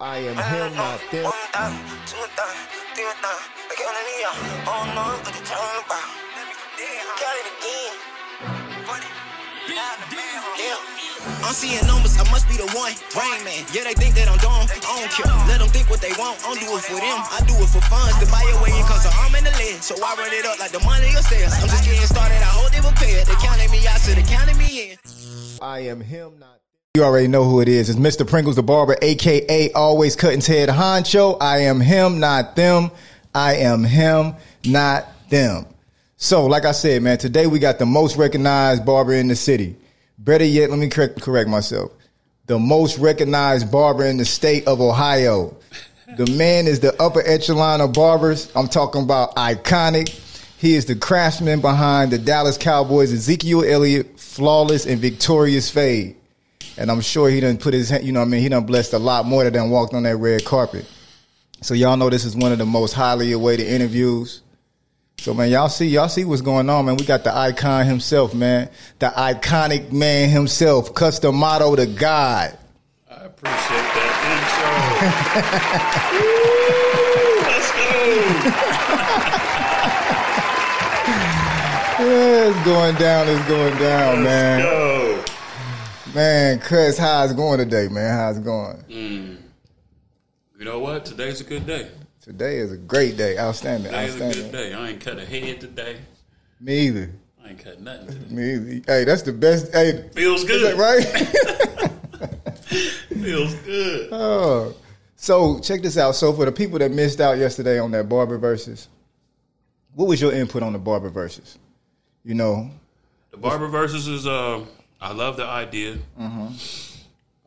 I am him, not them. I'm seeing numbers, I must be the one. Rain man, yeah, they think that I'm dumb. I don't care. Let them think what they want. I don't do it for them. I do it for funds. To buy your way in, cause I'm in the lid. So I run it up like the money upstairs. I'm just getting started. I hope they prepared. They counted me out, so they counted me in. I am him, not You already know who it is. It's Mr. Pringles the Barber, aka Always Cutting Head Honcho. I am him, not them. I am him, not them. So, like I said, man, today we got the most recognized barber in the city. Better yet, let me correct, correct myself. The most recognized barber in the state of Ohio. The man is the upper echelon of barbers. I'm talking about iconic. He is the craftsman behind the Dallas Cowboys, Ezekiel Elliott, flawless and victorious fade. And I'm sure he done put his, you know what I mean, he done blessed a lot more than walked on that red carpet. So y'all know this is one of the most highly awaited interviews. So man, y'all see, y'all see what's going on, man. We got the icon himself, man. The iconic man himself, custom motto to God. I appreciate that intro. Let's go. Yeah, it's going down, it's going down, man. Go. Man, cuz how's it going today, man? How's it going? You know what? Today's a good day. Today is a great day. Outstanding. Today's a good day. I ain't cut a head today. Me either. I ain't cut nothing today. Me either. Hey, that's the best. Hey, Feels good. right? Feels good. Oh. So check this out. So for the people that missed out yesterday on that Barber versus, what was your input on the Barber versus? You know, The Barber versus is. Uh, I love the idea.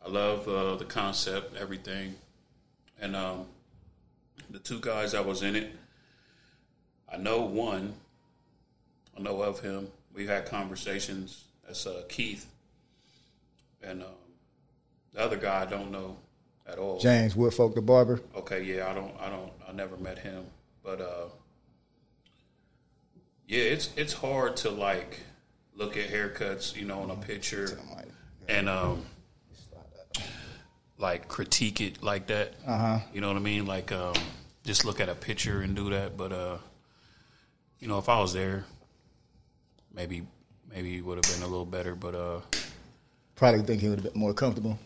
I love uh, the concept, everything, and um, the two guys that was in it. I know one. I know of him. We've had conversations. That's uh, Keith, and um, the other guy I don't know at all. James Woodfolk, the barber. Okay, yeah, I don't, I don't, I never met him, but uh, yeah, it's it's hard to like look at haircuts, you know, on a picture and um, like critique it like that. Uh-huh. You know what I mean? Like um, just look at a picture and do that. But uh, you know, if I was there, maybe maybe it would have been a little better. But uh, Probably think he would have been more comfortable.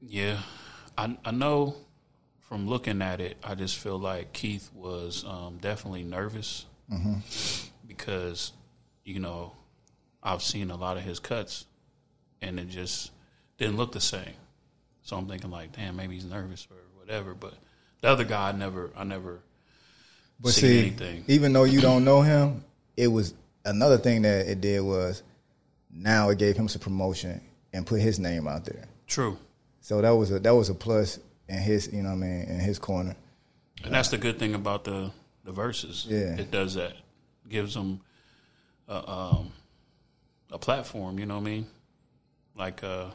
Yeah, I I know from looking at it, I just feel like Keith was um, definitely nervous because you know I've seen a lot of his cuts and it just didn't look the same. So I'm thinking like, damn, maybe he's nervous or whatever. But the other guy, I never, I never But see, anything. even though you don't know him, it was another thing that it did was now it gave him some promotion and put his name out there. True, So that was a that was a plus in his you know what I mean in his corner. and that's the good thing about the the verses. Yeah. it does that, gives them a, um, a platform. You know what I mean? Like, uh,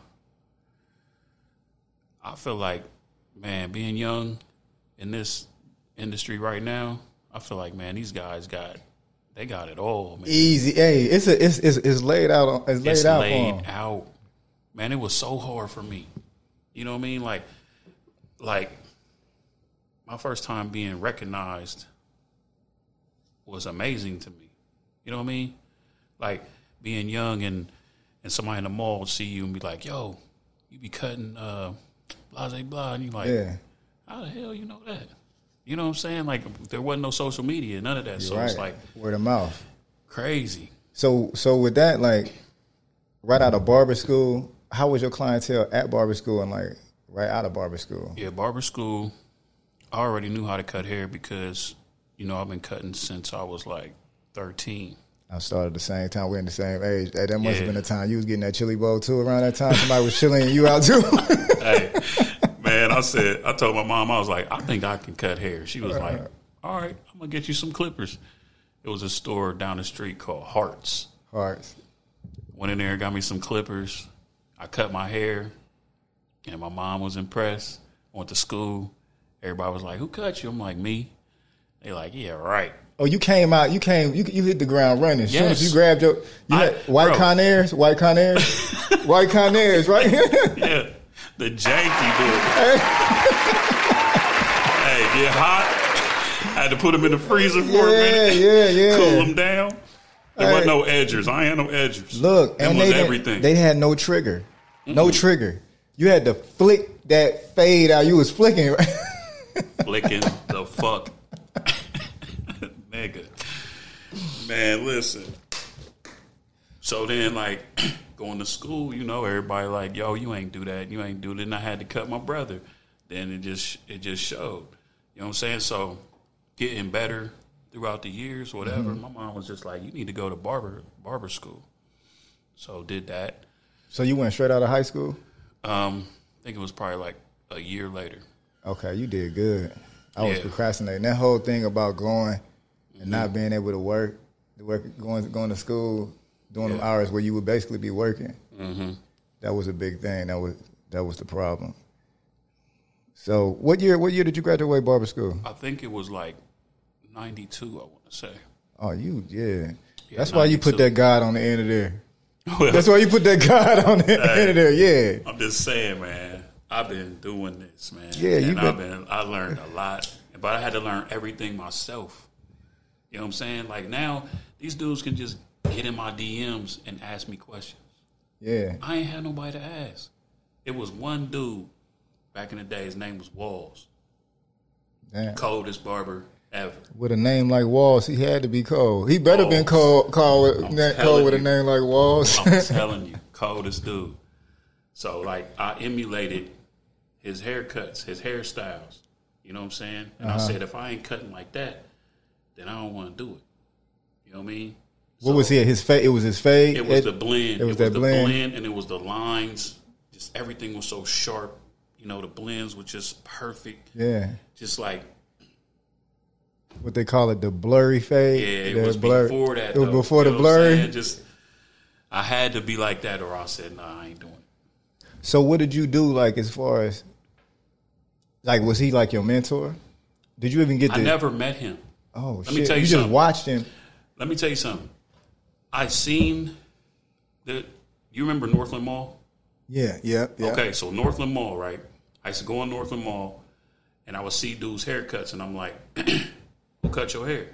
I feel like, man, being young in this industry right now, I feel like, man, these guys got they got it all. Man. Easy, hey, it's a it's it's, it's laid out on it's laid it's out laid out. Man, it was so hard for me. You know what I mean? Like, like my first time being recognized was amazing to me. You know what I mean? Like being young and and somebody in the mall would see you and be like, "Yo, you be cutting uh, blah blah blah," and you like, Yeah, "How the hell you know that?" You know what I'm saying? Like there wasn't no social media, none of that. so right. it's like word of mouth. crazy. So so with that, like right out of barber school, how was your clientele at barber school and like right out of barber school? Yeah, barber school. I already knew how to cut hair because, you know, I've been cutting since I was like 13. I started the same time. We're in the same age. Hey, that must have been the time you was getting that chili bowl too. Around that time, somebody was chilling you out too. hey, man, I said, I told my mom, I was like, I think I can cut hair. She was like, all right, I'm going to get you some clippers. It was a store down the street called Hearts. Hearts. Went in there, got me some clippers. I cut my hair, and my mom was impressed. Went to school. Everybody was like, "Who cut you?" I'm like, "Me." They like, "Yeah, right." Oh, you came out. You came. You you hit the ground running. As soon as you grabbed your, you I- white bro. Conairs, white Conairs, white Conairs, right? Here? Yeah, the janky dude. hey, get hot. I had to put them in the freezer for a minute. yeah, yeah. Cool them down. There Hey. wasn't no edgers. I ain't had no edgers. Look, Them and was they everything. They had no trigger, no trigger. You had to flick that fade out. You was flicking. flicking the fuck. Nigga. Man, listen. So then, like, going to school, you know, everybody like, yo, you ain't do that. You ain't do that. And I had to cut my brother. Then it just it just showed. You know what I'm saying? So getting better throughout the years, whatever. My mom was just like, you need to go to barber barber school. So did that. so you went straight out of high school. Um, I think it was probably like a year later. Okay, you did good. I was Yeah. procrastinating. That whole thing about going and not being able to work, work going going to school, doing Yeah. hours where you would basically be working. Mm-hmm. That was a big thing. That was that was the problem. So, what year? What year did you graduate barber school? I think it was like 92, I want to say. Oh, you yeah. Yeah, That's why you put that God on the end of there. Well, That's why you put that God on the end of there. Yeah. I'm just saying, man. I've been doing this, man. Yeah, you and been- I've been. I learned a lot, but I had to learn everything myself. You know what I'm saying? Like now, these dudes can just get in my DMs and ask me questions. Yeah. I ain't had nobody to ask. It was one dude back in the day. His name was Walls, Damn. coldest barber ever. With a name like Walls, he had to be cold. He better been Walls. cold, called with, I'm that telling cold with a name like Walls. I'm telling you, coldest dude. So like I emulated his haircuts, his hairstyles. You know what I'm saying? And Uh-huh. I said, if I ain't cutting like that, then I don't want to do it. You know what I mean? what was he? His fade. It was his fade. It was It- the blend. It was the that blend. blend, and it was the lines. Just everything was so sharp. You know, the blends were just perfect. Yeah. Just like What they call it, the blurry fade. yeah, it was blur- before that. It was though. before the know what I'm blurry. Just I had to be like that, or I said, nah, I ain't doing it. So what did you do? Like as far as, like, was he like your mentor? Did you even get I never met him. Oh Let shit! me tell you just something. watched him. Let me tell you something. I seen the. You remember Northland Mall? Yeah. Yeah. Yeah. Okay, so Northland Mall, right? I used to go in Northland Mall, and I would see dudes' haircuts, and I'm like, "Who cut your hair?"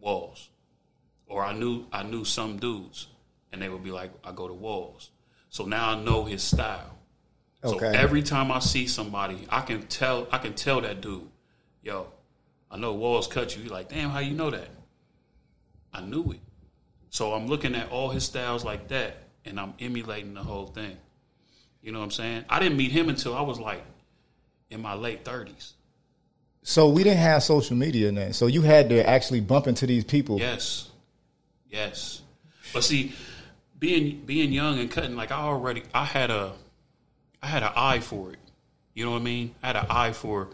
Walls. Or I knew I knew some dudes, and they would be like, "I go to Walls." So now I know his style. So every time I see somebody, I can tell I can tell that dude, "Yo, I know Walls cut you." He's like, "Damn, how you know that?" I knew it. So I'm looking at all his styles like that, and I'm emulating the whole thing. You know what I'm saying? I didn't meet him until I was like in my late 30s. So we didn't have social media then. So you had to actually bump into these people. Yes, yes. But see, being being young and cutting, like I already, I had a, I had an eye for it. You know what I mean? I had an eye for,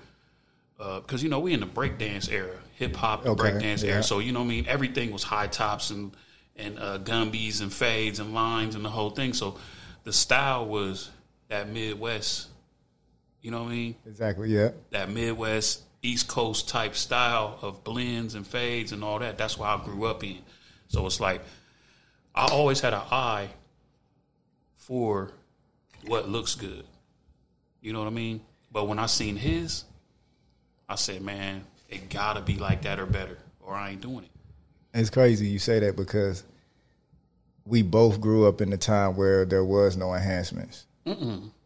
because you know we in the breakdance era, hip hop Okay, breakdance yeah. era. So you know what I mean? Everything was high tops and and uh, gumbies and fades and lines and the whole thing. So the style was that Midwest. You know what I mean? Exactly. Yeah. that Midwest East Coast type style of blends and fades and all that. That's what I grew up in. So it's like I always had an eye for what looks good. You know what I mean? But when I seen his, I said, man, it gotta be like that or better, or I ain't doing it. It's crazy you say that because we both grew up in a time where there was no enhancements.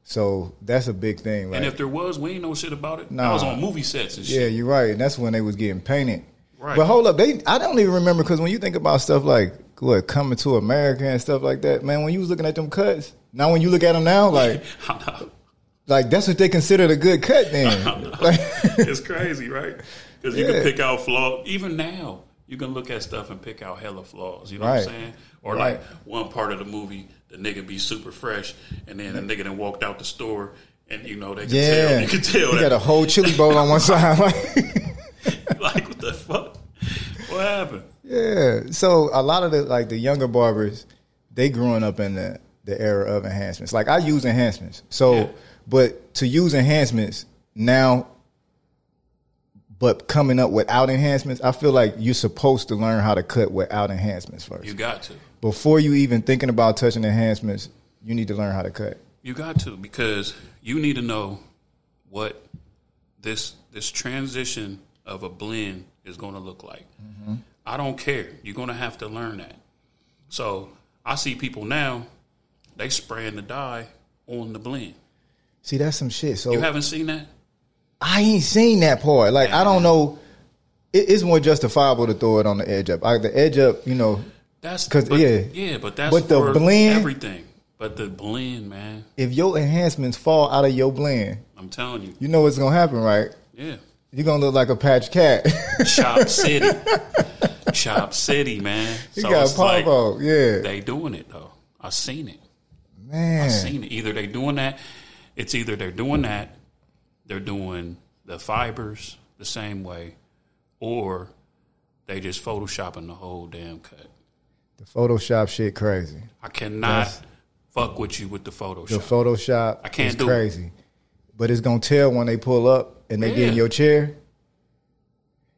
So that's a big thing? And if there was, we ain't know shit about it. Nah. I was on movie sets and shit. yeah, you're right. And that's when they was getting painted. Right. But hold up, they I don't even remember because when you think about stuff like what coming to America and stuff like that, man, when you was looking at them cuts, now when you look at them now, like like that's what they considered a good cut then. Like, it's crazy, right? Because you Yeah. can pick out flaws. Even now, you can look at stuff and pick out hella flaws. You know what I'm saying? Or Right. like one part of the movie, the nigga be super fresh, and then the mm-hmm. nigga then walked out the store, and you know they can yeah, tell. You can tell he that. got a whole chili bowl on one side. Like, like what the fuck? What happened? yeah. So a lot of the like the younger barbers, they growing up in the the era of enhancements. Like I use enhancements. So, Yeah. but to use enhancements now, but coming up without enhancements, I feel like you're supposed to learn how to cut without enhancements first. You got to. Before you even thinking about touching enhancements, you need to learn how to cut. You got to because you need to know what this this transition of a blend is going to look like. Mm-hmm. I don't care. You're going to have to learn that. So I see people now, they spraying the dye on the blend. See, that's some shit. So You haven't seen that? I ain't seen that part. Like I don't know. It, it's more justifiable to throw it on the edge up. I, the edge up, you know, That's 'Cause, but- yeah. yeah, but that's But the blend- everything. But the blend, man, if your enhancements fall out of your blend, I'm telling you, you know what's gonna happen, right? yeah. You're gonna look like a patch cat. Chop City, Chop City, man. you So got it's like, yeah, they doing it though. I seen it. Man. I seen it. Either they're doing that. It's either they're doing that, they're doing the fibers the same way, or they just photoshopping the whole damn cut. The Photoshop shit crazy. I cannot That's- fuck with you with the Photoshop. The Photoshop I can't is do it. crazy. But it's gonna tell when they pull up and they get in your chair.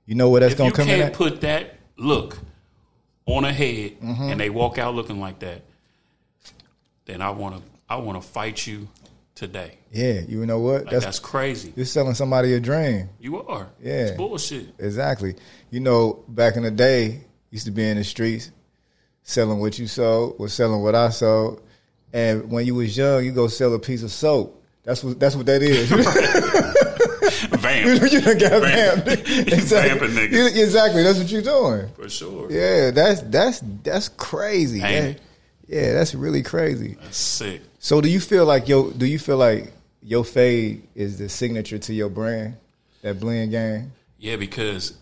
You know where that's if gonna come in You can't put that look on a head Mm-hmm. and they walk out looking like that, then I want to I want to fight you today. yeah, you know what? Like that's that's, crazy. you're selling somebody a dream. You are. Yeah. It's bullshit. Exactly. You know, back in the day, used to be in the streets selling what you sold, was selling what I sold. And when you was young, you go sell a piece of soap. That's what that's what that is. Vamp. you done got Vamp. vamped. Exactly. vamping niggas. You- exactly. That's what you're doing. For sure. Yeah, that's that's that's crazy. Ain't That- it? Yeah, that's really crazy. That's sick. So do you feel like yo do you feel like your fade is the signature to your brand? That blend game? Yeah, because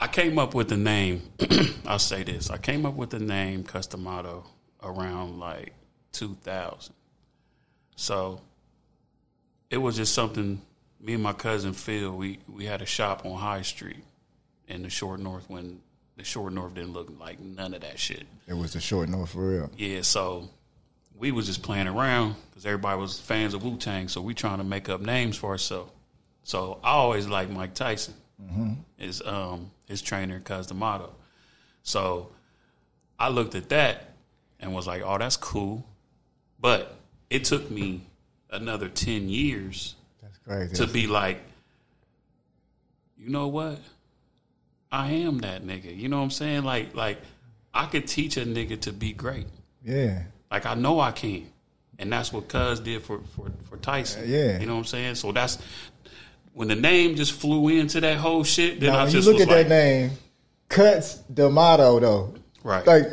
I came up with the name. I'll say this: I came up with the name Customato around like 2000. So it was just something. Me and my cousin Phil, we we had a shop on High Street in the Short North when the Short North didn't look like none of that shit. It was the short north for real. Yeah, so we was just playing around because everybody was fans of Wu Tang, so we trying to make up names for ourselves. So I always like Mike Tyson, his um his trainer Cus D'Amato. So I looked at that and was like, "Oh, that's cool," but it took me another ten years That's crazy. to be like, you know what? I am that nigga. You know what I'm saying? Like, like I could teach a nigga to be great. yeah. Like I know I can, and that's what Cus did for for for Tyson. Yeah. you know what I'm saying. So that's when the name just flew into that whole shit. Then Now, I when you just look was at like, that name, Cuts D'Amato though. right? Like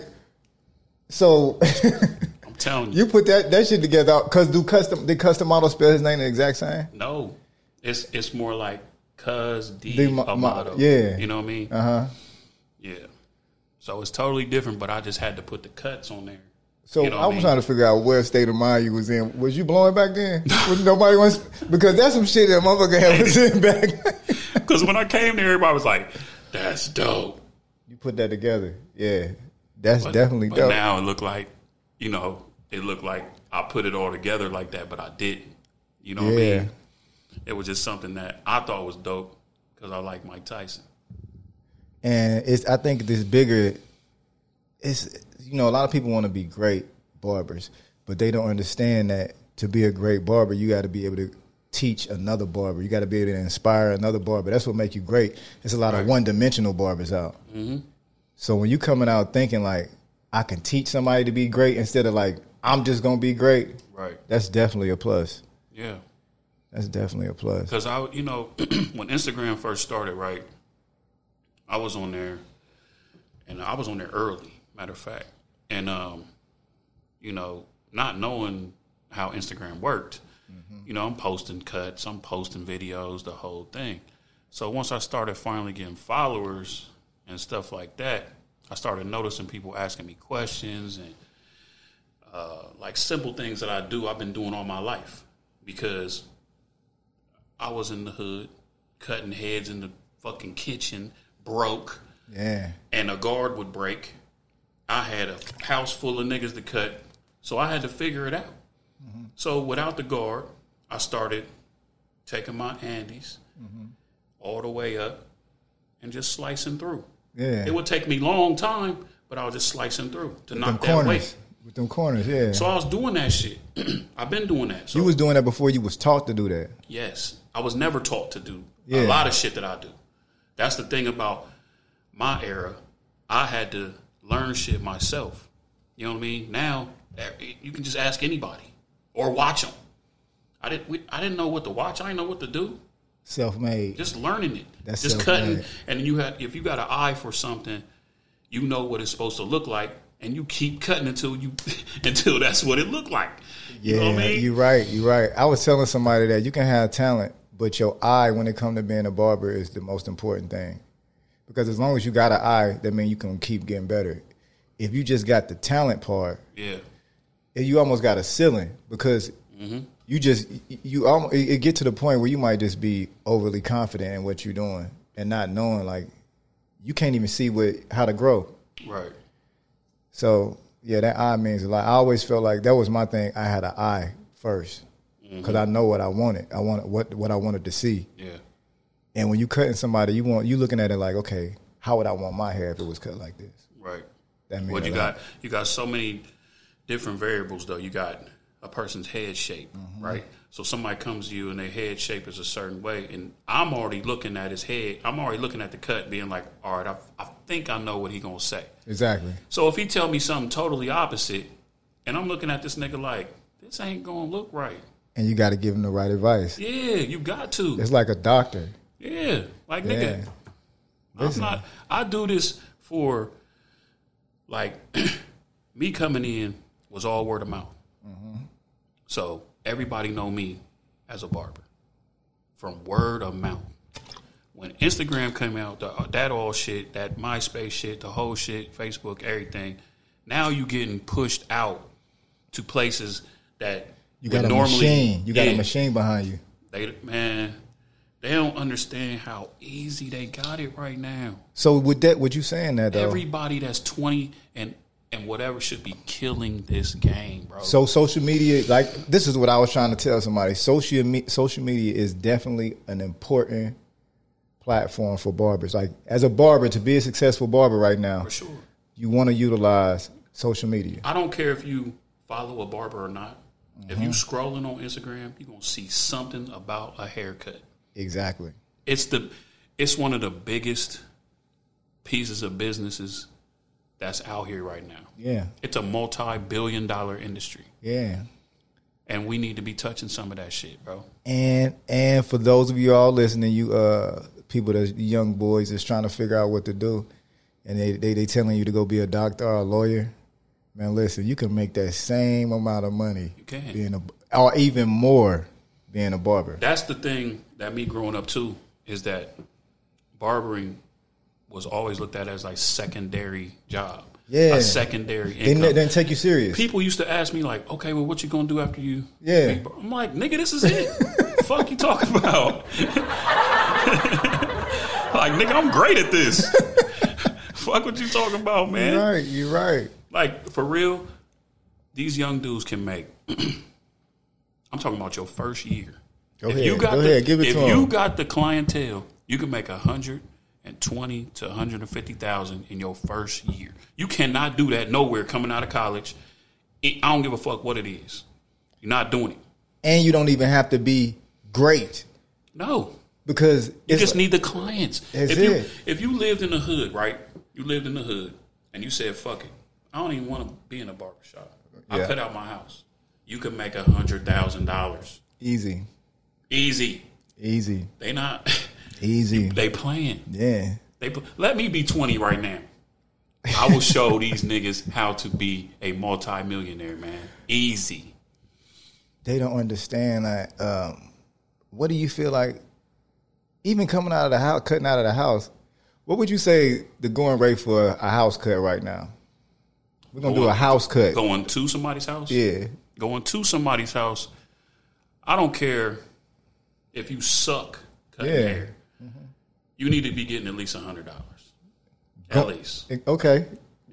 so I'm telling you, you put that that shit together cause do custom did custom model spell his name the exact same? no, it's it's more like Cuz D Ma- Ma- Amato. yeah. you know what I mean. Uh-huh. Yeah. So it's totally different, but I just had to put the cuts on there. So You know I I was mean? trying to figure out what state of mind you was in. Was you blowing back then? was nobody wants because that's some shit that motherfucker had was in back. Because when I came there, everybody was like, "That's dope." you put that together. Yeah. That's But, definitely but dope. now it looked like, you know, it looked like I put it all together like that, but I didn't. You know what I mean? It was just something that I thought was dope because I like Mike Tyson. and it's I think this bigger. It's you know a lot of people want to be great barbers, but they don't understand that to be a great barber, you got to be able to teach another barber. You got to be able to inspire another barber. That's what makes you great. There's a lot of one dimensional barbers out. Mm-hmm. So when you coming out thinking like I can teach somebody to be great instead of like I'm just gonna be great, Right. that's definitely a plus. Yeah. That's definitely a plus. Because I, you know, when Instagram first started, right, I was on there, and I was on there early. Matter of fact, and um, you know, not knowing how Instagram worked, you know, I'm posting cuts, I'm posting videos, the whole thing. So once I started finally getting followers and stuff like that, I started noticing people asking me questions and uh, like simple things that I do. I've been doing all my life because I was in the hood, cutting heads in the fucking kitchen, broke, Yeah. and a guard would break. I had a house full of niggas to cut, so I had to figure it out. Mm-hmm. So without the guard, I started taking my Andis mm-hmm. all the way up and just slicing through. Yeah. It would take me long time, but I was just slicing through to Them knock that corners. weight. With them corners, yeah. So I was doing that shit. I've been doing that. So you was doing that before you was taught to do that. Yes, I was never taught to do Yeah. a lot of shit that I do. That's the thing about my era. I had to learn shit myself. You know what I mean? Now eh, you can just ask anybody or watch them. I didn't. We, I didn't know what to watch. I didn't know what to do. Self made. Just learning it. That's just self-made. cutting. And you had if you got an eye for something, you know what it's supposed to look like, and you keep cutting until you until that's what it looked like. You Yeah, know what I mean? you're right. You're right. I was telling somebody that you can have talent, but your eye, when it comes to being a barber, is the most important thing. Because as long as you got an eye, that means you can keep getting better. If you just got the talent part, yeah. you almost got a ceiling because Mm-hmm. you just you almost it get to the point where you might just be overly confident in what you're doing and not knowing like you can't even see what how to grow. Right. So yeah, that eye means a lot. I always felt like that was my thing. I had an eye first because I know what I wanted. I wanted what what I wanted to see. Yeah. And when you cutting somebody, you want you looking at it like, okay, how would I want my hair if it was cut like this? Right. That means What you got? You got so many different variables, though. You got a person's head shape, Mm-hmm. right? So somebody comes to you and their head shape is a certain way, and I'm already looking at his head. I'm already looking at the cut, being like, all right, I, I think I know what he gonna say. Exactly. So if he tell me something totally opposite, and I'm looking at this nigga like, this ain't gonna look right. And you got to give them the right advice. Yeah, you got to. It's like a doctor. Yeah, like Yeah. nigga, I'm not. I do this for like me coming in was all word of mouth. Mm-hmm. So everybody know me as a barber from word of mouth. When Instagram came out, the, uh, that all shit, that MySpace shit, the whole shit, Facebook, everything. Now you getting pushed out to places that You got a normally, machine. You got Yeah. a machine behind you. They man, they don't understand how easy they got it right now. So with that, what you saying that though? Everybody that's twenty and and whatever should be killing this game, bro. So social media, like this is what I was trying to tell somebody. Social me, social media is definitely an important platform for barbers. Like as a barber, to be a successful barber right now, for sure. you want to utilize social media. I don't care if you follow a barber or not. If Mm-hmm. you scrolling on Instagram, you're gonna see something about a haircut. Exactly. It's the it's one of the biggest pieces of businesses that's out here right now. Yeah. It's a multi-billion dollar industry. Yeah. And we need to be touching some of that shit, bro. And and for those of you all listening, you uh people that young boys that's trying to figure out what to do, and they they they telling you to go be a doctor or a lawyer. Man, listen, you can make that same amount of money You can. being a or even more being a barber. That's the thing that me growing up too is that barbering was always looked at as like secondary job. Yeah. A secondary They income. n- didn't take you serious. People used to ask me like, "Okay, well, what you gonna do after you?" Yeah. bar-" I'm like, "Nigga, this is it. Fuck you talking about?" like, nigga, I'm great at this. Fuck what you talking about, man. You're right. You're right. Like for real, these young dudes can make. I'm talking about your first year. Go if ahead. you got Go the, ahead. Give it if to you 'em. got the clientele, you can make a hundred and twenty to one hundred and fifty thousand in your first year. You cannot do that nowhere coming out of college. I don't give a fuck what it is. You're not doing it. And you don't even have to be great No, because you just need the clients. If you it. if you lived in the hood, right? You lived in the hood, and you said, "Fuck it, I don't even want to be in a barber shop. I cut out my house. You can make a hundred thousand dollars easy, easy. easy, They not. easy. they playing. Yeah. They pl- let me be twenty right now. I will show these niggas how to be a multimillionaire, man. Easy. they don't understand like um, what do you feel like even coming out of the house cutting out of the house what would you say the going rate for a house cut right now we're gonna do a house cut Going to somebody's house. yeah Going to somebody's house. I don't care if you suck cutting Yeah. hair. You need to be getting at least a hundred dollars. At least. okay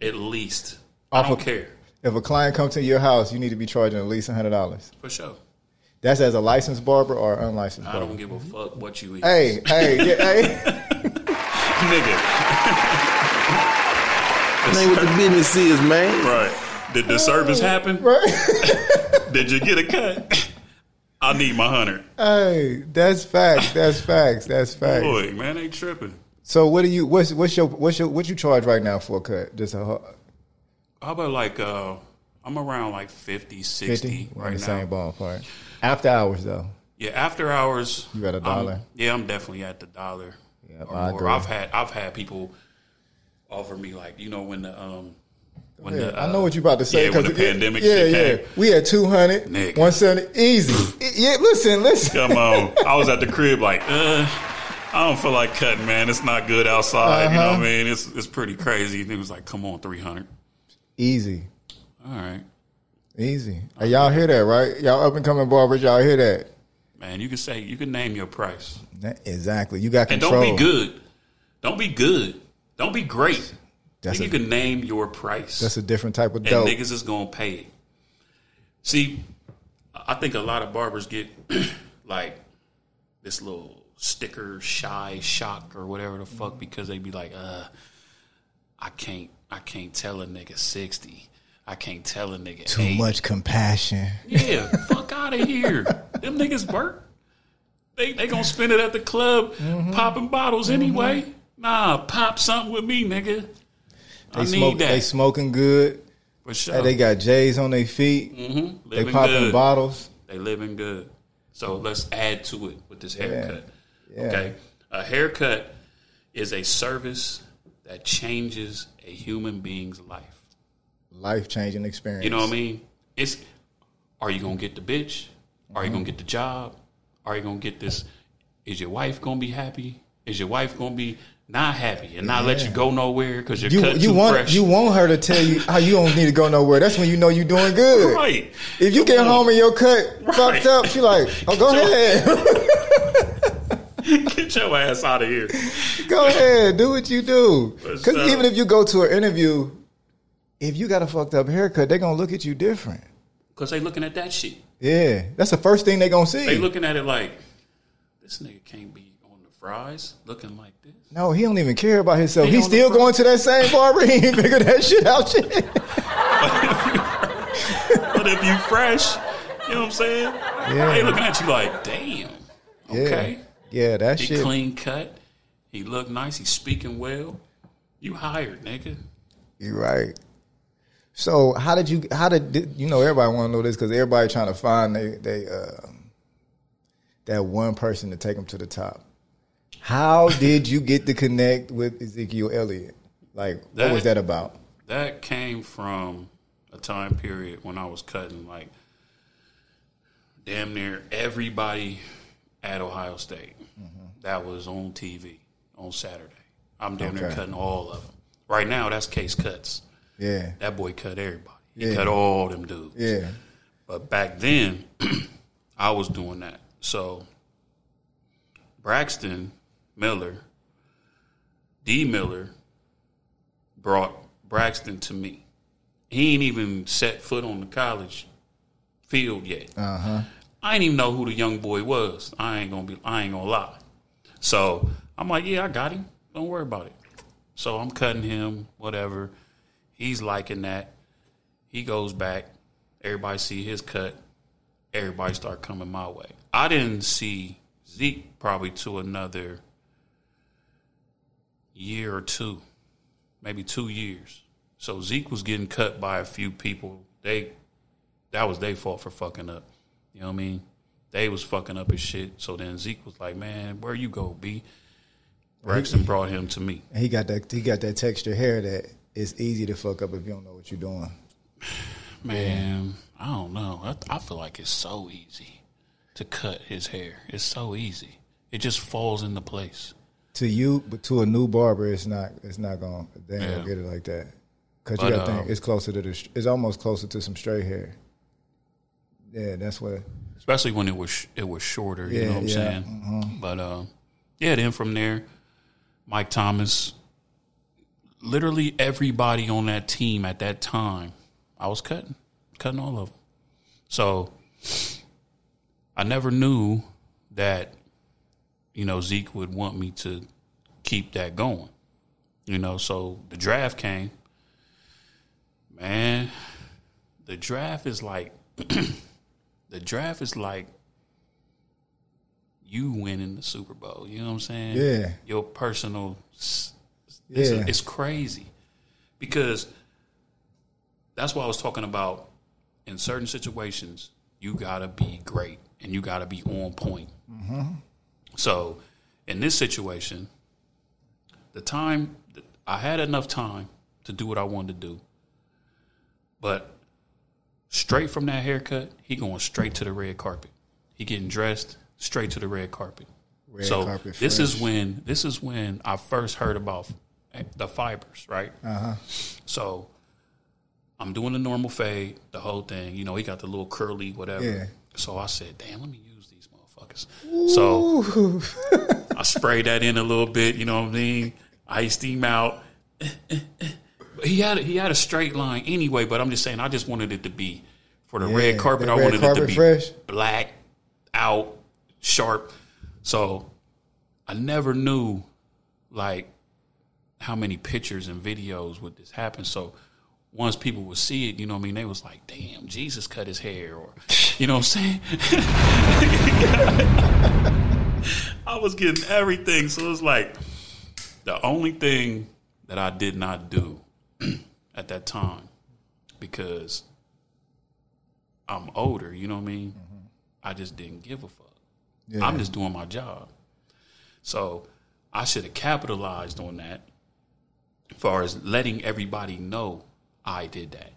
At least. Off I don't of- care. if a client comes to your house you need to be charging at least a $100 For sure. that's as a licensed barber or unlicensed I barber don't give a fuck what you eat. hey hey yeah, hey Nigga. Ain't what the business is, man. Right. Did the service happen? Right? Did you get a cut? I need my hundred. hey, that's facts. That's facts. That's facts. Boy, man, they tripping. So what do you? What's what's your what's your what you charge right now for a cut? Just a How about like uh I'm around like 50, 60 fifty? We're right in the now. same ballpark. After hours though. Yeah, after hours. You got a I'm- dollar? yeah, I'm definitely at the dollar. Yeah, or I more. I've had I've had people offer me like you know when the um when Yeah, the, I uh, know what you're about to say. Yeah, when the it- pandemic Yeah, yeah. came. We had 200, Nigga. 170, easy. yeah, listen, listen. Come on. I was at the crib like, uh, I don't feel like cutting, man. It's not good outside. You know Uh-huh. what I mean? It's it's pretty crazy. And it was like, come on, three hundred. Easy, All right, easy. Hey, y'all hear that, right? Y'all up and coming barbers, y'all hear that? man. You can say you can name your price, Exactly. You got and don't be good. Don't be good. Don't be great. That's a- you can name your price, That's a different type of and niggas is gonna pay it. See, I think a lot of barbers get like this little sticker shy shock or whatever the fuck because they be like, uh, I can't, I can't tell a nigga sixty. I can't tell a nigga Too 80. much compassion. Yeah, fuck out of here. Them niggas work. They they gonna spend it at the club Mm-hmm. popping bottles anyway. Nah, pop something with me, nigga. I They need that They smoking good. for sure. Hey, they got J's on their feet. mm-hmm. They popping bottles. They living good. So let's add to it with this haircut. Yeah. Okay. A haircut is a service that changes a human being's life. Life changing experience. You know what I mean? It's are you gonna get the bitch? Are you gonna get the job? Are you gonna get this? Is your wife gonna be happy? Is your wife gonna be not happy and not let you go nowhere because you're You cut you too want fresh? you want her to tell you how you don't need to go nowhere. That's when you know you're doing good. right? If you Come get on. home and your cut Right. fucked up, she like, oh, go ahead, get your ass out of here. go ahead, do what you do. Because even if you go to an interview, if you got a fucked up haircut, they're gonna look at you different. Because they looking at that shit. Yeah, that's the first thing they're gonna see. They looking at it like this nigga can't be fries looking like this. no, he don't even care about himself. He He's still going to that same barber. He ain't figured that shit out yet. But if you fresh, you know what I'm saying? Yeah. They looking at you like, damn. Okay. Yeah, yeah that He shit. clean cut. He look nice. He's speaking well. You hired, nigga. You're right. So how did you? How did did- you know? Everybody want to know this because everybody trying to find they they uh, that one person to take them to the top. How did you get to connect with Ezekiel Elliott? Like, what was that about? That came from a time period when I was cutting like damn near everybody at Ohio State. Mm-hmm. That was on TV on Saturday. I'm damn near cutting all of them. Right now, that's Case Cuts. Yeah, That boy cut everybody. He Yeah. cut all them dudes. yeah, But back then, I was doing that. So Braxton Miller, D Miller, brought Braxton to me. He ain't even set foot on the college field yet. uh huh. I didn't even know who the young boy was. I ain't gonna be. I ain't gonna lie. So I'm like, yeah, I got him. Don't worry about it. So I'm cutting him, whatever. He's liking that. He goes back. Everybody see his cut. Everybody start coming my way. I didn't see Zeke probably to another year or two, maybe two years. So Zeke was getting cut by a few people. They that was their fault for fucking up. You know what I mean? They was fucking up his shit. So then Zeke was like, "Man, where you go, B?" Braxton brought him to me. And he got that. He got that texture hair that it's easy to fuck up if you don't know what you're doing. Man, I don't know. I, I feel like it's so easy to cut his hair. It's so easy. It just falls into place. To you, but to a new barber, it's not. It's not going. to They ain't Yeah. gonna get it like that. Cause But, you got to um, think it's closer to the. It's almost closer to some straight hair. Yeah, that's what. especially when it was it was shorter. You know what I'm yeah, saying? But uh, yeah, then from there, Mike Thomas, literally everybody on that team at that time, I was cutting, cutting all of them. So I never knew that you know Zeke would want me to keep that going. You know, so the draft came. Man, the draft is like the draft is like you winning the Super Bowl. You know what I'm saying? Yeah. Your personal. s- Yeah. It's, it's crazy because that's what I was talking about. In certain situations, you gotta be great and you gotta be on point. Mm-hmm. So, in this situation, the time I had enough time to do what I wanted to do, but straight from that haircut, he going straight to the red carpet. He getting dressed straight to the red carpet. Red so carpet this is when this is when I first heard about the fibers, right? Uh-huh. So I'm doing the normal fade, the whole thing. You know, he got the little curly whatever. Yeah. So I said, "Damn, let me use motherfuckers." So I sprayed that in a little bit. You know what I mean? Iced him out. he had he had a straight line anyway, but I'm just saying I just wanted it to be for the Yeah, red carpet. I wanted it to be fresh. black, out, sharp. So I never knew like how many pictures and videos would this happen. So once people would see it, you know what I mean, they was like, damn, Jesus cut his hair or you know what I'm saying? I was getting everything. So it was like the only thing that I did not do at that time because I'm older, you know what I mean? Mm-hmm. I just didn't give a fuck. Yeah. I'm just doing my job. So I should have capitalized on that as far as letting everybody know I did that.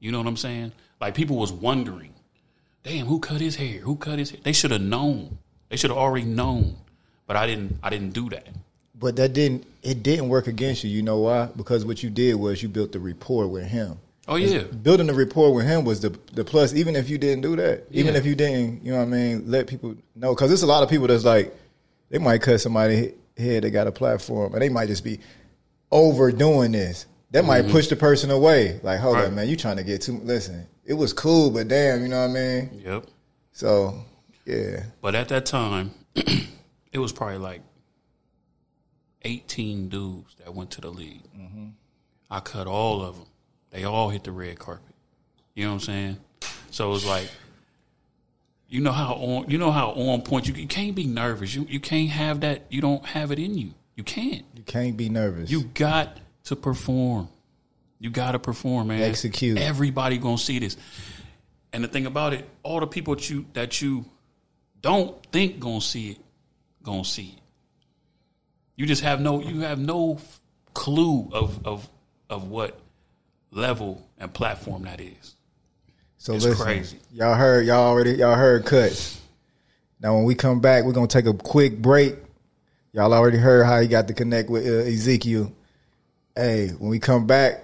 You know what I'm saying? Like people was wondering, damn, who cut his hair? Who cut his hair? They should have known. They should have already known. But I didn't I didn't do that. But that didn't it didn't work against you. You know why? Because what you did was you built the rapport with him. Oh yeah. Building the rapport with him was the the plus. Even if you didn't do that, even Yeah. if you didn't, you know what I mean, let people know. Because there's a lot of people that's like they might cut somebody head that got a platform, and they might just be overdoing this. That might mm-hmm. push the person away. Like, hold Right. on, man, you trying to get too? Listen, it was cool, but damn, you know what I mean. Yep. So yeah, But at that time, it was probably like 18 dudes that went to the league. Mm-hmm. I cut all of them. They all hit the red carpet. You know what I'm saying? So it was like, you know how on you know how on point you, you can't be nervous. You you can't have that. You don't have it in you. You can't. you can't be nervous. You got to perform. You got to perform, man. Execute. Everybody gonna see this. And the thing about it, all the people that you that you don't think gonna see it, gonna see it. You just have no you have no clue of of of what level and platform that is. So It's listen, crazy. y'all heard y'all already y'all heard cuts. Now when we come back, we're gonna take a quick break. Y'all already heard how he got to connect with uh, Ezekiel. Hey, when we come back,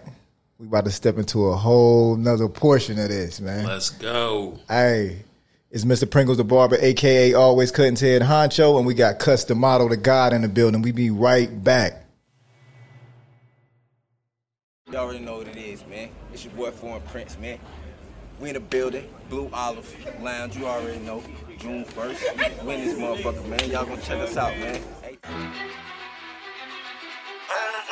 we about to step into a whole nother portion of this, man. Let's go. Hey, it's Mr. Pringles the Barber, aka Always Cutting Head Honcho, and we got Custom Model the God in the building. We be right back. Y'all already know what it is, man. It's your boy Foreign Prince, man. We in the building, Blue Olive Lounge, you already know. June 1st. We in this motherfucker, man. Y'all gonna check us out, man. Hey. I'm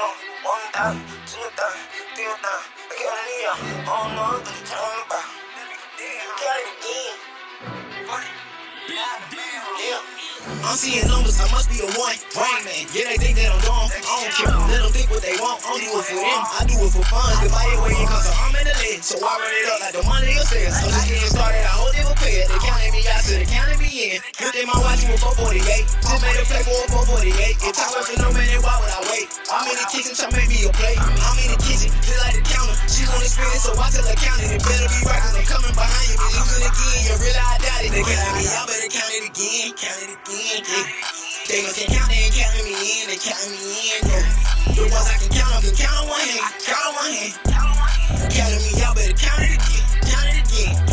seeing numbers, I must be the one. Rain man, yeah, they think that I'm dumb. I don't care. Let them think what they want. I don't do it for them. I do it for fun. Cause my cause I'm in the leg. So I run it up like the money sales. I'm just getting started. I pay it. They counting me out, so they counting me in. Looked at my watch, you a 448. Just made a play for a 448. If I work for no minute, why would I wait? I'm in the kitchen, trying to make me a plate. I'm in the kitchen, just like the counter. She want experience, so I tell her count it. It better be right, cause I'm coming behind you. Be losing again. You really, I doubt it. They counting me out, better count it again. Count it again. Yeah. They gon' say count, they ain't counting me in. They counting me in. Yeah. The ones I can count, I can count on one hand. Count on one hand. Counting me out, better count it again. Count it again.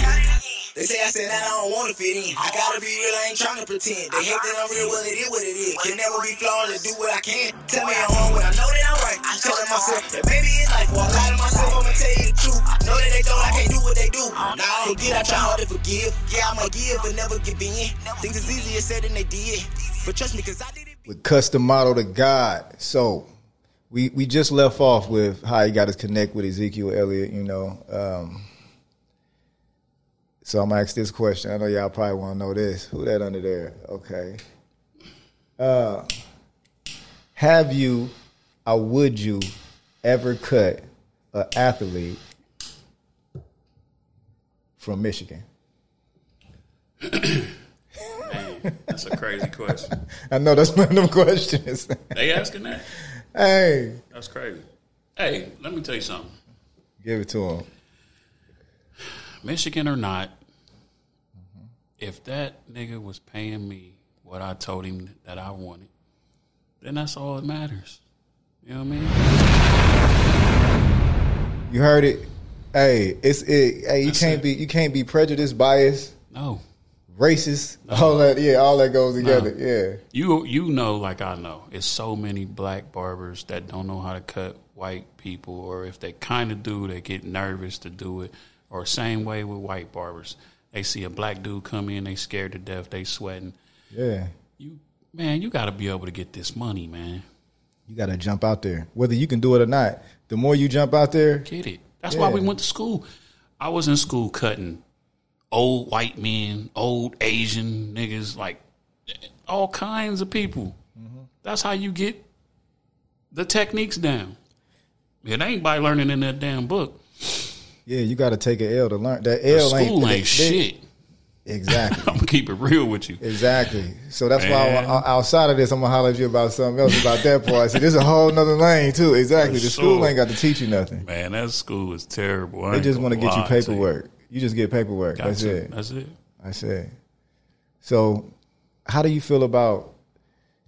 They say I said that I don't wanna fit in. I gotta be real, I ain't tryna pretend. They hate that I'm real, well it is what it is. Can never be and do what I can. Tell me I'm wrong when I know that I'm right. I'm telling myself that maybe it's life. Well, I lie to myself, I'ma tell you the truth. Know that they don't, I can't do what they do. Nah, I forget, I try hard to forgive. Yeah, I'ma give, but never give in. Things is easier said than they did. But trust me, cause I did it. with custom model to God. So we we just left off with how he got his connect with Ezekiel Elliott. You know, um, So I'm gonna ask this question. I know y'all probably want to know this. Who that under there? Okay. Uh, have you or would you ever cut an athlete from Michigan? That's a crazy question. I know that's one of them questions. They asking that? hey, That's crazy. Hey, let me tell you something. give it to him. Michigan or not, if that nigga was paying me what I told him that I wanted, then that's all that matters. You know what I mean? You heard it. Hey, it's it. Hey, you That's can't it. be you can't be prejudiced, biased, No. racist. All that. Yeah, all that goes together. Yeah. You you know like I know. It's so many black barbers that don't know how to cut white people or if they kind of do, they get nervous to do it. Or same way with white barbers. They see a black dude come in, they scared to death, they sweating. Yeah. You man, you got to be able to get this money, man. You got to jump out there, whether you can do it or not. The more you jump out there, Get it. That's why we went to school. I was in school cutting old white men, old Asian niggas, like all kinds of people. Mm-hmm. That's how you get the techniques down. It ain't by learning in that damn book. Yeah, you got to take an L to learn. That L School ain't, ain't shit. Exactly. I'm gonna keep it real with you. Exactly. So that's why Man. I, outside of this, I'm gonna holler at you about something else about that part. See, this is a whole nother lane too. Exactly. For The school sure. ain't got to teach you nothing. Man, that school is terrible. I They just want to get you paperwork. You just get paperwork. Got That's to. it. That's it. That's it. So, how do you feel about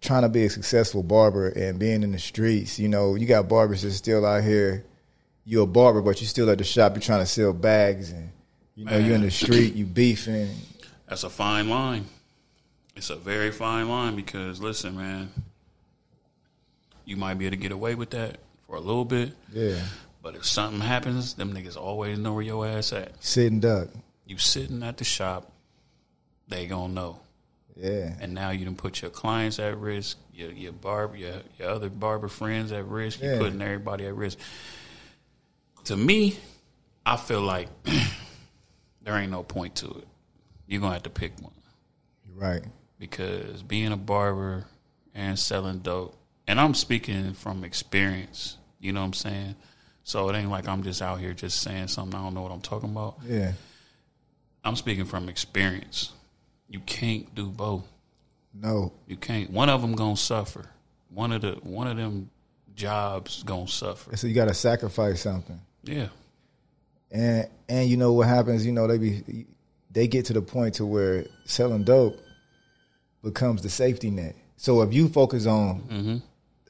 trying to be a successful barber and being in the streets? You know, you got barbers that's still out here. You're a barber, but you're still at the shop. You're trying to sell bags, and you know you're in the street. You beefing. That's a fine line. It's a very fine line because listen, man, you might be able to get away with that for a little bit, Yeah, but if something happens, them niggas always know where your ass at. sitting duck. You sitting at the shop, they gonna know. Yeah, And now you done put your clients at risk, your your barber, your, your other barber friends at risk. You're putting everybody at risk. To me, I feel like there ain't no point to it. You're gonna have to pick one you're right. because being a barber and selling dope, and I'm speaking from experience. You know what I'm saying? So it ain't like I'm just out here just saying something I don't know what I'm talking about. Yeah, I'm speaking from experience. You can't do both. no, You can't. One of them gonna suffer. One of the one of them jobs gonna suffer. so you got to sacrifice something. Yeah, and and you know what happens you know they be they get to the point to where selling dope becomes the safety net so if you focus on Mm-hmm.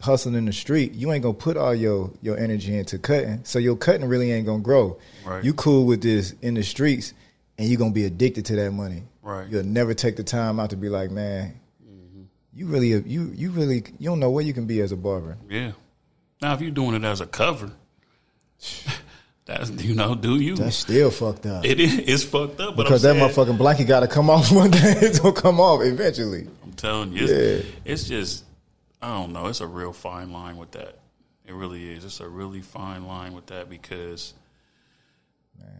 hustling in the street you ain't gonna put all your your energy into cutting so your cutting really ain't gonna grow Right. you cool with this in the streets and you're gonna be addicted to that money Right. you'll never take the time out to be like man Mm-hmm. you really you you really you don't know where you can be as a barber yeah. Now if you're doing it as a cover, that's you know, do you? that's still fucked up it is it's fucked up. But because that saying- motherfucking blanket got to come off one day. It's gonna come off eventually. I'm telling you, it's, Yeah. it's just I don't know. It's a real fine line with that. It really is. It's a really fine line with that because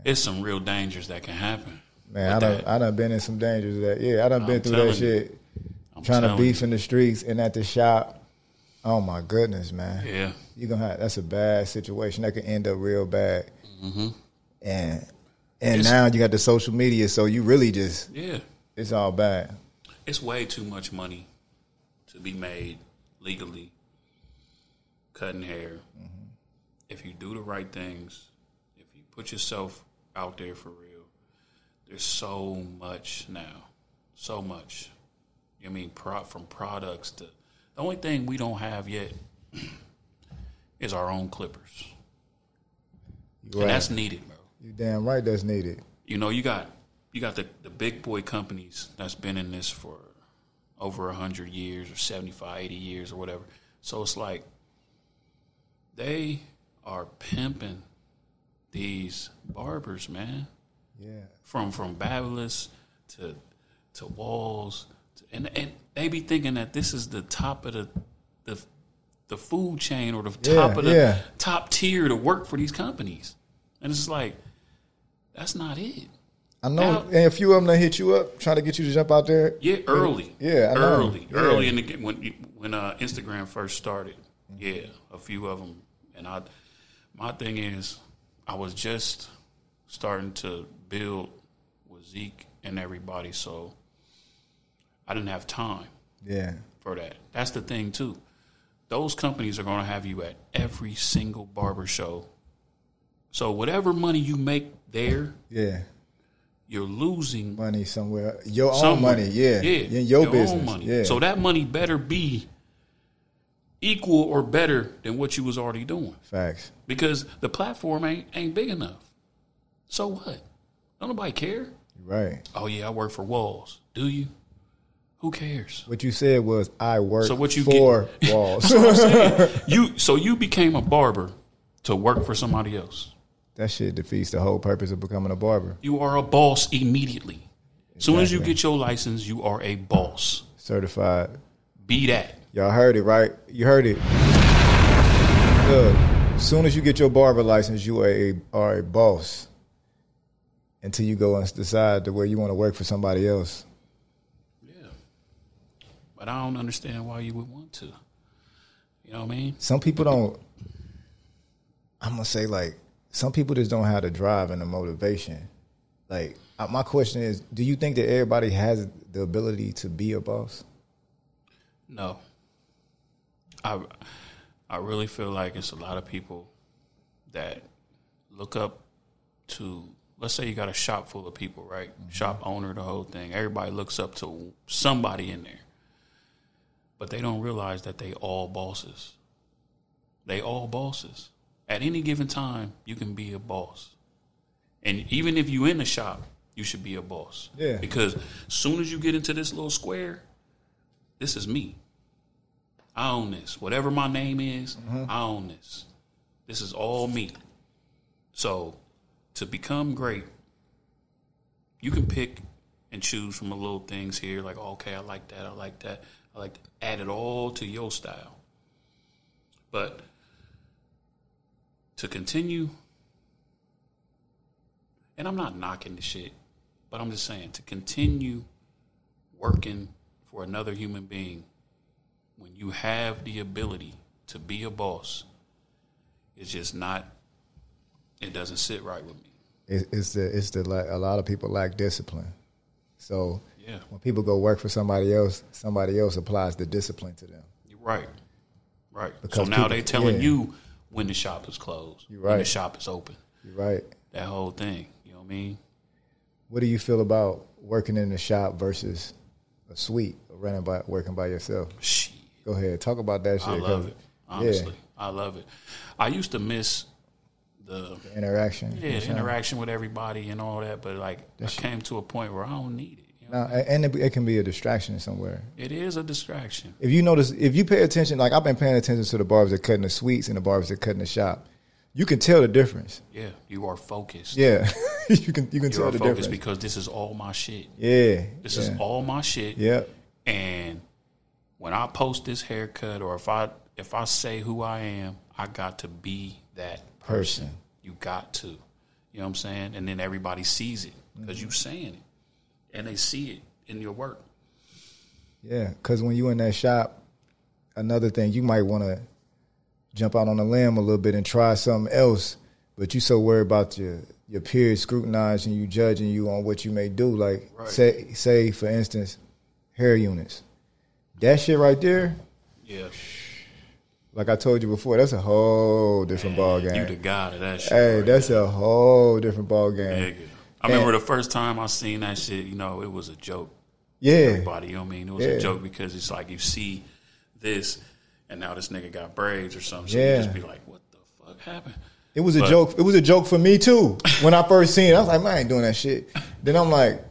it's some real dangers that can happen. Man, I done, that. I done been in some dangers that. Yeah, I done been I'm through telling that you. shit. I'm Trying to beef you. in the streets and at the shop. Oh my goodness, man. Yeah. You gonna have that's a bad situation. That could end up real bad. And and Mm-hmm. It's- now you got the social media, so you really just Yeah. it's all bad. it's way too much money to be made legally cutting hair. If you do the right things, if you put yourself out there for real, there's so much now, so much. I mean, pro, from products to the only thing we don't have yet is our own clippers, You and that's needed, bro. You damn right that's needed. You know, you got you got the, the big boy companies that's been in this for over 100 years or 75, 80 years or whatever. So it's like they are pimping these barbers, man. Yeah. From from Babyliss to to Wahls, to, and and they be thinking that this is the top of the the food chain or the top of the yeah. top tier to work for these companies, and it's like that's not it. I know, Now- and a few of them that hit you up, trying to get you to jump out there. Yeah, early. Yeah, early, Yeah. early in the when when uh, Instagram first started. Yeah, a few of them, and I. My thing is, I was just starting to build with Zeke and everybody, so I didn't have time Yeah, for that. That's the thing too. Those companies are going to have you at every single barber show. So whatever money you make there, yeah. you're losing Money somewhere, your own somewhere. money. Yeah, yeah, in your, own business. money. Yeah. So that money better be equal or better than what you was already doing, facts. because the platform ain't ain't big enough. So what? Don't nobody care. Right. Oh yeah, I work for Wahls. Do you? Who cares? What you said was I work So what you for Wahls. You so you became a barber to work for somebody else. that shit defeats the whole purpose of becoming a barber. You are a boss immediately. As soon as you get your license, you are a boss. Certified. Be that. Y'all heard it, right? You heard it. Look, as soon as you get your barber license, you are a, are a boss. Until you go and decide to where you want to work for somebody else. But I don't understand why you would want to. You know what I mean? Some people don't. I'm gonna say like some people just don't have the drive and the motivation. Like uh, my question is, do you think that everybody has the ability to be a boss? No. I I really feel like it's a lot of people that look up to let's say you got a shop full of people, right? Shop owner, the whole thing. Everybody looks up to somebody in there. But they don't realize that they all bosses. They all bosses. At any given time, you can be a boss. And even if you in the shop, you should be a boss. Yeah. Because as soon as you get into this little square, this is me. I own this. Whatever my name is, uh-huh. I own this. This is all me. So to become great, you can pick and choose from the little things here, like okay, I like that, I like that, I like to add it all to your style. But to continue, and I'm not knocking the shit, but I'm just saying to continue working for another human being when you have the ability to be a boss, it's just not. It doesn't sit right with me. It, it's the it's the a lot of people lack discipline. So Yeah, when people go work for somebody else, somebody else applies the discipline to them. you're right. Right. Because so now people- they telling yeah. you when the shop is closed, You're when the shop is open. You're right. That whole thing. You know what I mean? What do you feel about working in the shop versus a suite or running by working by yourself? Shit. Go ahead, talk about that shit. I love it. Honestly, I love it. I used to miss the yeah, interaction. yeah the interaction with everybody and all that, but like I came to a point where I don't need it. You know? Now, and it, it can be a distraction somewhere. It is a distraction. If you notice, if you pay attention, like I've been paying attention to the barbers that cut in the suites and the barbers that cut in the shop, you can tell the difference. Yeah, you are focused. Yeah, you can you can you tell are the difference. because this is all my shit. yeah, This yeah. is all my shit. Yeah, And when I post this haircut, or if I if I say who I am, I got to be that person. You got to. You know what I'm saying? And then everybody sees it because you're saying it, and they see it in your work. Yeah, because when you in that shop, another thing you might want to jump out on a limb a little bit and try something else, but you so worried about your your peers scrutinizing you, judging you on what you may do. Like Right. say say for instance, hair units. That shit right there, Yeah, like I told you before, that's a whole different ball game. you the god of that shit. hey, right that's there. a whole different ball game. Nigga. I remember the first time I seen that shit. You know, it was a joke. Yeah, Everybody, you know what I mean? It was Yeah. a joke because it's like you see this, and now this nigga got braids or something. So Yeah. you just be like, "What the fuck happened?" it was a But- joke. It was a joke for me too. When I first seen it, I was like, man, I ain't doing that shit. Then I'm like,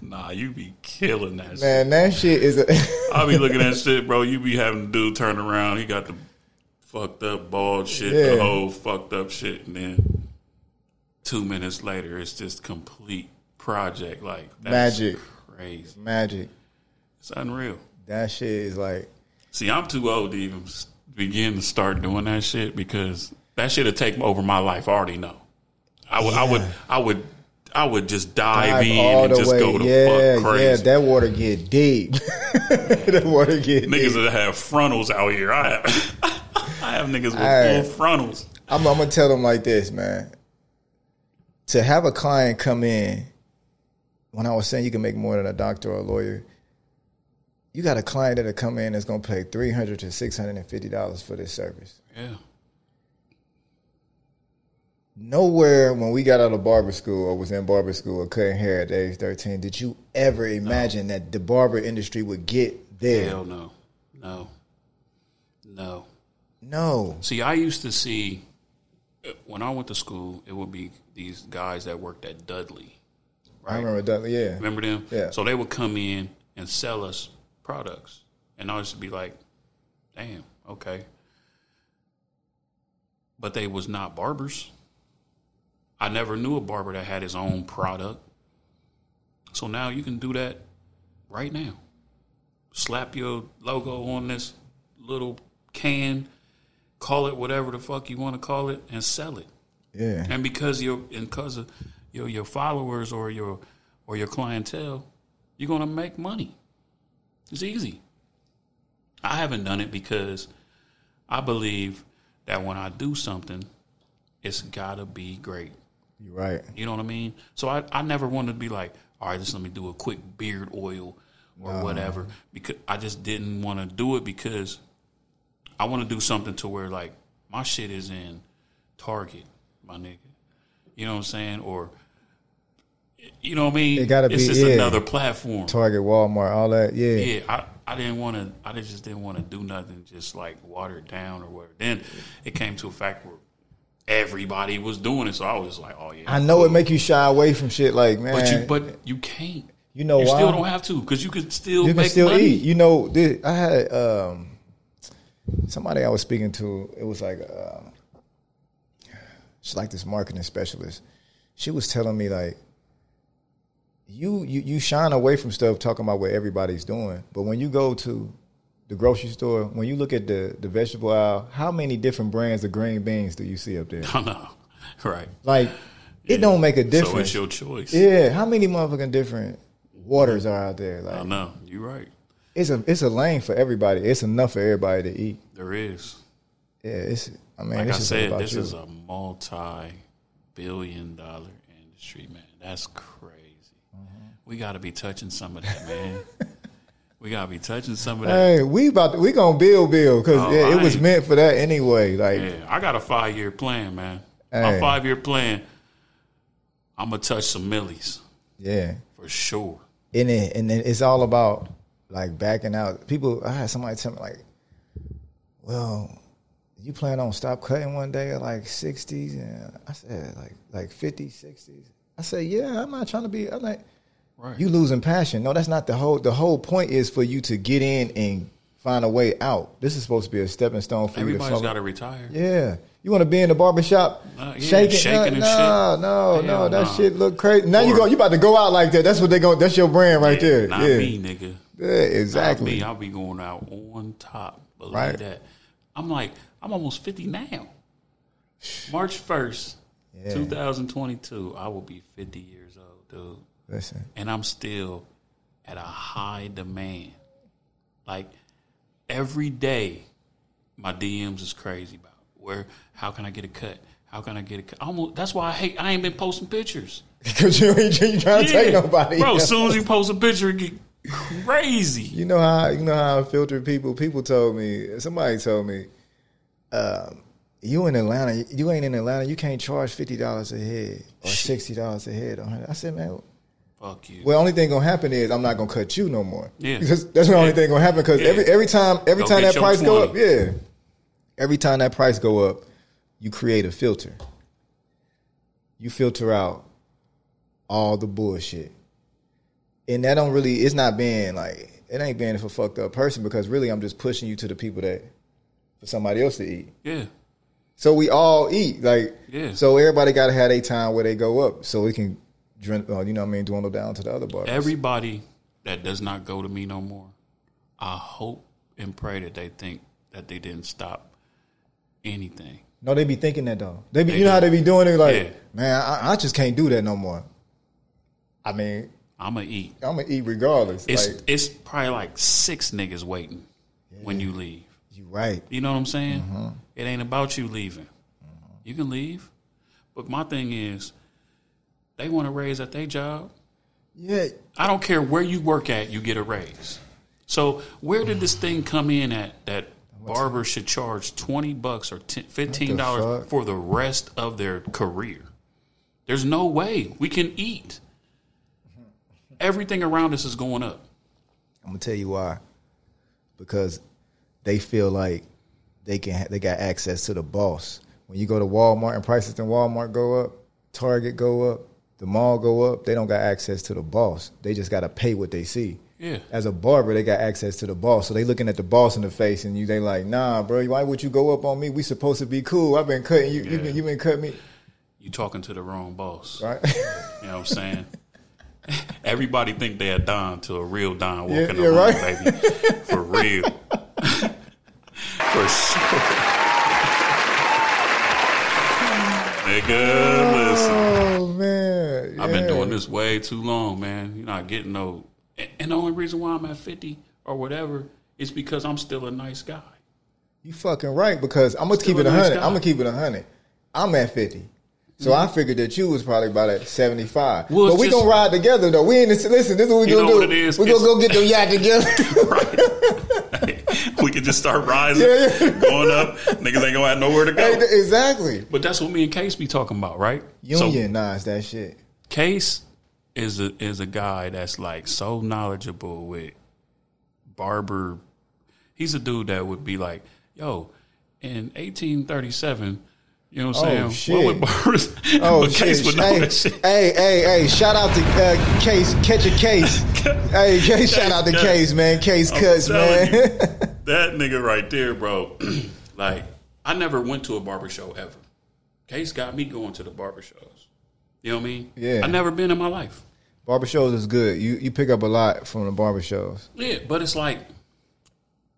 Nah, you be killing that shit. man, that shit is a. I be looking at shit, bro. You be having the dude turn around. He got the fucked up bald shit, Yeah. the whole fucked up shit, and then two minutes later, it's just complete project. Like that's Magic. crazy. magic. It's unreal. That shit is like See, I'm too old to even begin to start doing that shit because that shit would take over my life. I already know. I would, I would, I would, I would just dive, Dive in and just way. go to yeah, fuck crazy. yeah. That water get deep. that water get deep. niggas deep. that have frontals out here. I have, I have niggas with full frontals. I'm, I'm gonna tell them like this, man. To have a client come in, when I was saying you can make more than a doctor or a lawyer, you got a client that'll come in that's gonna pay three hundred to six hundred and fifty dollars for this service. Yeah. Nowhere when we got out of barber school or was in barber school or cutting hair at age thirteen, did you ever imagine that the barber industry would get there? Hell no. No. No. No. See, I used to see when I went to school, it would be these guys that worked at Dudley. I remember that. Yeah. Remember them? Yeah. So they would come in and sell us products. And I used to be like, damn, okay. But they was not barbers. I never knew a barber that had his own product. So now you can do that right now. Slap your logo on this little can, call it whatever the fuck you want to call it, and sell it Yeah. and because you're and because of your your followers or your or your clientele, you're gonna make money. It's easy. I haven't done it because I believe that when I do something, it's gotta be great. You're right. You know what I mean? So I, I never wanted to be like, all right, just let me do a quick beard oil or whatever. Because I just didn't want to do it because I want to do something to where like my shit is in Target, my nigga. You know what I'm saying? Or you know what I mean? It gotta it's be- just yeah. another platform. Target, Walmart, all that. Yeah. Yeah, I, I didn't want to. I just didn't want to do nothing, just like water it down or whatever. Then it came to a fact where everybody was doing it, so I was just like, oh yeah. I know it make you shy away from shit like man. But you, but you can't. You know you why? still don't have to because you can still you can make still money. eat. You know, this, I had um, somebody I was speaking to. It was like uh, she's like this marketing specialist. She was telling me like, you you you shine away from stuff talking about what everybody's doing, but when you go to the grocery store, when you look at the the vegetable aisle, how many different brands of green beans do you see up there? I know, right? Like, it don't make a So difference. it's your choice. yeah, how many motherfucking different waters are out there? Like, I know. You're right. it's a it's a lane for everybody. It's enough for everybody to eat. There is. Yeah, it's. I mean, Like I said, this you. is a multi-billion dollar industry, man. That's crazy. Mm-hmm. We got to be touching some of that, man. we got to be touching some of that. Hey, we about to, we gonna build build because Oh, yeah, it was meant for that anyway. Like, Yeah, I got a five year plan, man. Hey. My five year plan, I'm gonna touch some millies yeah, for sure. and it and then it's all about like backing out. People, I had somebody tell me like, well, you plan on stop cutting one day at like sixties, and I said like like 50s, 60s. I said, yeah, I'm not trying to be. I'm like, Right. you losing passion. No, that's not the whole. The whole point is for you to get in and find a way out. This is supposed to be a stepping stone for you to Everybody's got to retire. Yeah. You want to be in the barbershop Uh, yeah, shaking, shaking no, and no, shit. no, no, Hell that nah. shit look crazy. Now you Or- go, you about to go out like that. That's what they go. That's your brand right Yeah, there. Not yeah, me, nigga. yeah, Not exactly. me. I'll be going out on top. Believe Right. that. I'm like, I'm almost 50 now. March 1st, Yeah. 2022, I will be 50 years old, dude. Listen, and I'm still at a high demand. Like every day, my DMs is crazy about where. How can I get a cut? How can I get a cut? Almost, that's why I hate. I ain't been posting pictures. because you ain't you trying to take nobody. bro. As soon as you post a picture, it get crazy. You know how you know how I filter people. People told me. Somebody told me, um, "You in Atlanta? You ain't in Atlanta. You can't charge fifty dollars a head or sixty dollars a head." I said, "Man, Fuck you. Well, only thing gonna happen is I'm not gonna cut you no more. Yeah. because that's the only Yeah. thing gonna happen. Because Yeah. every every time every Go time that price go up, yeah, every time that price go up, you create a filter. You filter out all the bullshit, and that don't really. It's not being like it ain't being for fucked up person because really I'm just pushing you to the people that for somebody else to eat. yeah, So we all eat like Yeah. So everybody got to have a time where they go up, so we can, drink. uh, you know, what I mean, dwindle down to the other bars. everybody that does not go to me no more. I hope and pray that they think that they didn't stop anything. No, they be thinking that though. They be, They you know do. how they be doing it. Like, Yeah. man, I, I just can't do that no more. I mean, I'ma eat. I'm gonna eat regardless. It's like it's probably like six niggas waiting when you leave. You right. You know what I'm saying? Mm-hmm. It ain't about you leaving. You can leave, but my thing is, they want to raise at their job. Yeah, I don't care where you work at, you get a raise. So where did this thing come in at that barbers should charge twenty bucks or 10, fifteen dollars fuck? for the rest of their career? There's no way we can eat. Everything around us is going up. I'm gonna tell you why. Because they feel like they can they got access to the boss. When you go to Walmart and prices in Walmart go up, Target go up, the mall go up, they don't got access to the boss. They just gotta pay what they see. Yeah. As a barber, they got access to the boss. So they looking at the boss in the face and you they like, nah, bro, why would you go up on me? We supposed to be cool. I've been cutting you, you been you been cutting me. You talking to the wrong boss. Right? You know what I'm saying? Everybody think they a Don to a real Don walking Yeah, around, right. baby. For real. For sure. Nigga, listen. oh man. I've been doing this way too long, man. You're not getting no. and- the only reason why I'm at 50 or whatever is because I'm still a nice guy. You fucking right because I'm gonna Still keep it a nice hundred. I'm gonna keep it a hundred. I'm at fifty, so I figured that you was probably about at seventy five. Well, but we just- gonna ride together though. We ain't listen. This is what we gonna do. what it is? We gonna go get the yacht together. we could just start rising, Yeah, yeah. going up. Niggas ain't gonna have nowhere to go. exactly. But that's what me and Case be talking about, right? So Unionize that shit. Case is a is a guy that's like so knowledgeable with barber. He's a dude that would be like, "Yo, in 1837, you know what I'm Oh, saying? shit. Would? Oh but Case shit! would know Hey, that shit. hey, hey, hey! Shout out to uh, Case, catch a case. hey, Case, shout out to Case. Case, man. Case I'm cuts, man. you, that nigga right there, bro. like, I never went to a barber show ever. Case got me going to the barber shows. You know what I mean? Yeah. I never been in my life. barber shows is good. You you pick up a lot from the barber shows. Yeah, but it's like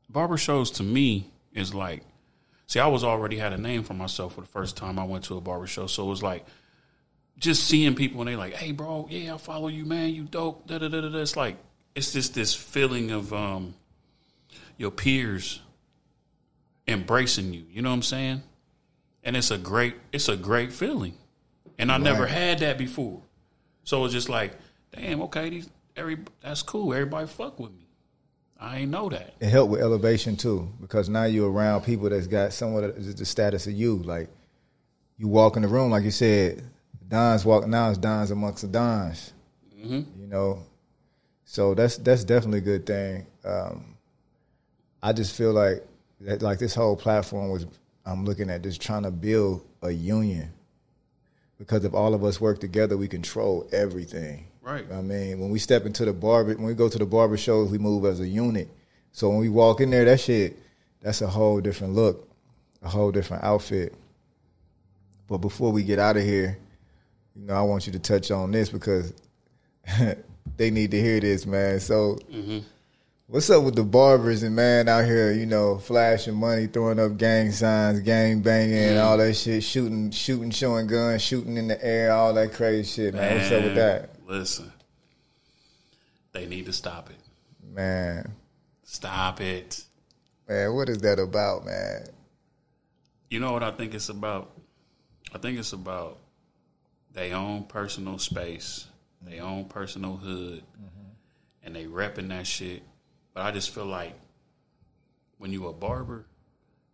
barber shows to me is like see, I was already had a name for myself for the first time I went to a barber show. So it was like just seeing people and they like, hey bro, yeah, I follow you, man, you dope. Da da da da. It's like it's just this feeling of um your peers embracing you. You know what I'm saying? And it's a great it's a great feeling. And I never had that before. So it's just like, damn, okay, these every that's cool. Everybody fuck with me. I ain't know that. it helped with elevation too because now you're around people that's got somewhat of the status of you. Like you walk in the room, like you said, Don's walking now. It's Don's amongst the Dons. You know, so that's that's definitely a good thing. Um, I just feel like that, like this whole platform was. I'm looking at just trying to build a union because if all of us work together, we control everything. Right. I mean, when we step into the barber, when we go to the barber shows, we move as a unit. So when we walk in there, that shit, that's a whole different look, a whole different outfit. But before we get out of here, you know, I want you to touch on this because they need to hear this, man. So, mm-hmm. what's up with the barbers and man out here, you know, flashing money, throwing up gang signs, gang banging, all that shit, shooting, shooting, showing guns, shooting in the air, all that crazy shit, man. What's up with that, Listen, they need to stop it. man? Stop it. Man, what is that about, man? You know what I think it's about? I think it's about their own personal space, their mm-hmm. own personal hood, mm-hmm. and they repping that shit. But I just feel like when you a barber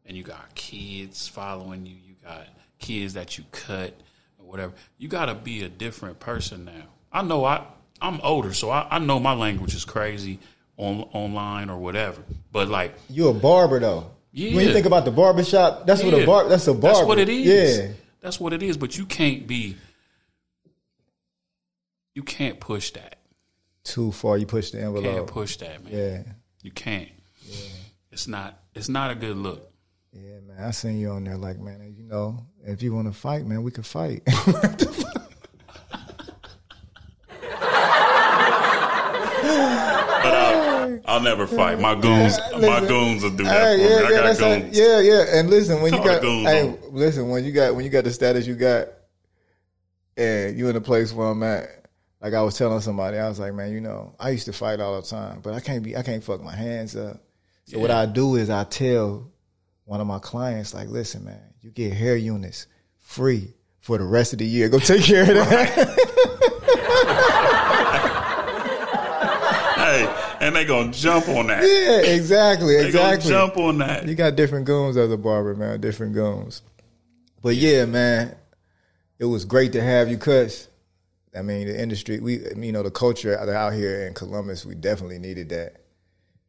and you got kids following you, you got kids that you cut or whatever, you got to be a different person now. I know I I'm older, so I, I know my language is crazy on online or whatever. But like you're a barber though. Yeah. When you think about the barber shop, that's what a bar that's a barber. That's what it is. Yeah. That's what it is. But you can't be. You can't push that. Too far you push the You envelope. can't push that, man. Yeah. You can't. Yeah. It's not. It's not a good look. Yeah, man. I seen you on there like, man, you know, if you want to fight, man, we can fight. I'll, never fight. My goons. my goons will do that Hey, for yeah, me. I yeah, got goons. yeah, yeah. And listen, when you got, hey, on. listen, when you got, when you got the status you got, and you in the place where I'm at, like I was telling somebody, I was like, man, you know, I used to fight all the time, but I can't be, I can't fuck my hands up. So what I do is I tell one of my clients, like, listen, man, you get hair units free for the rest of the year. Go take care of that. Hey, and they gonna jump on that. yeah, exactly, They gonna exactly. jump on that. You got different goons as a barber, man. Different goons. But yeah, man, it was great to have you, cuz. I mean, the industry, we, you know, the culture out out here in Columbus, we definitely needed that.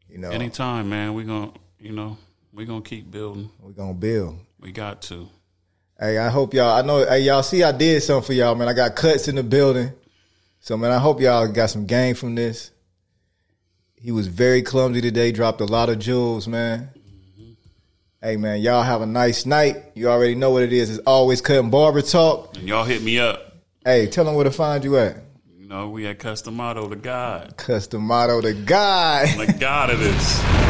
You know, Anytime, man. We gonna, you know, we gonna keep building. we're gonna build. We got to. Hey, I hope y'all. I know. Hey, y'all see, I did something for y'all, man. I got cuts in the building, so man, I hope y'all got some gain from this. He was very clumsy today. Dropped a lot of jewels, man. Hey, man, y'all have a nice night. You already know what it is. It's always cutting barber talk. And y'all hit me up. Hey, tell them where to find you at. You know, we at Cus D'Amato, the God. Cus D'Amato, the guy. The God of this.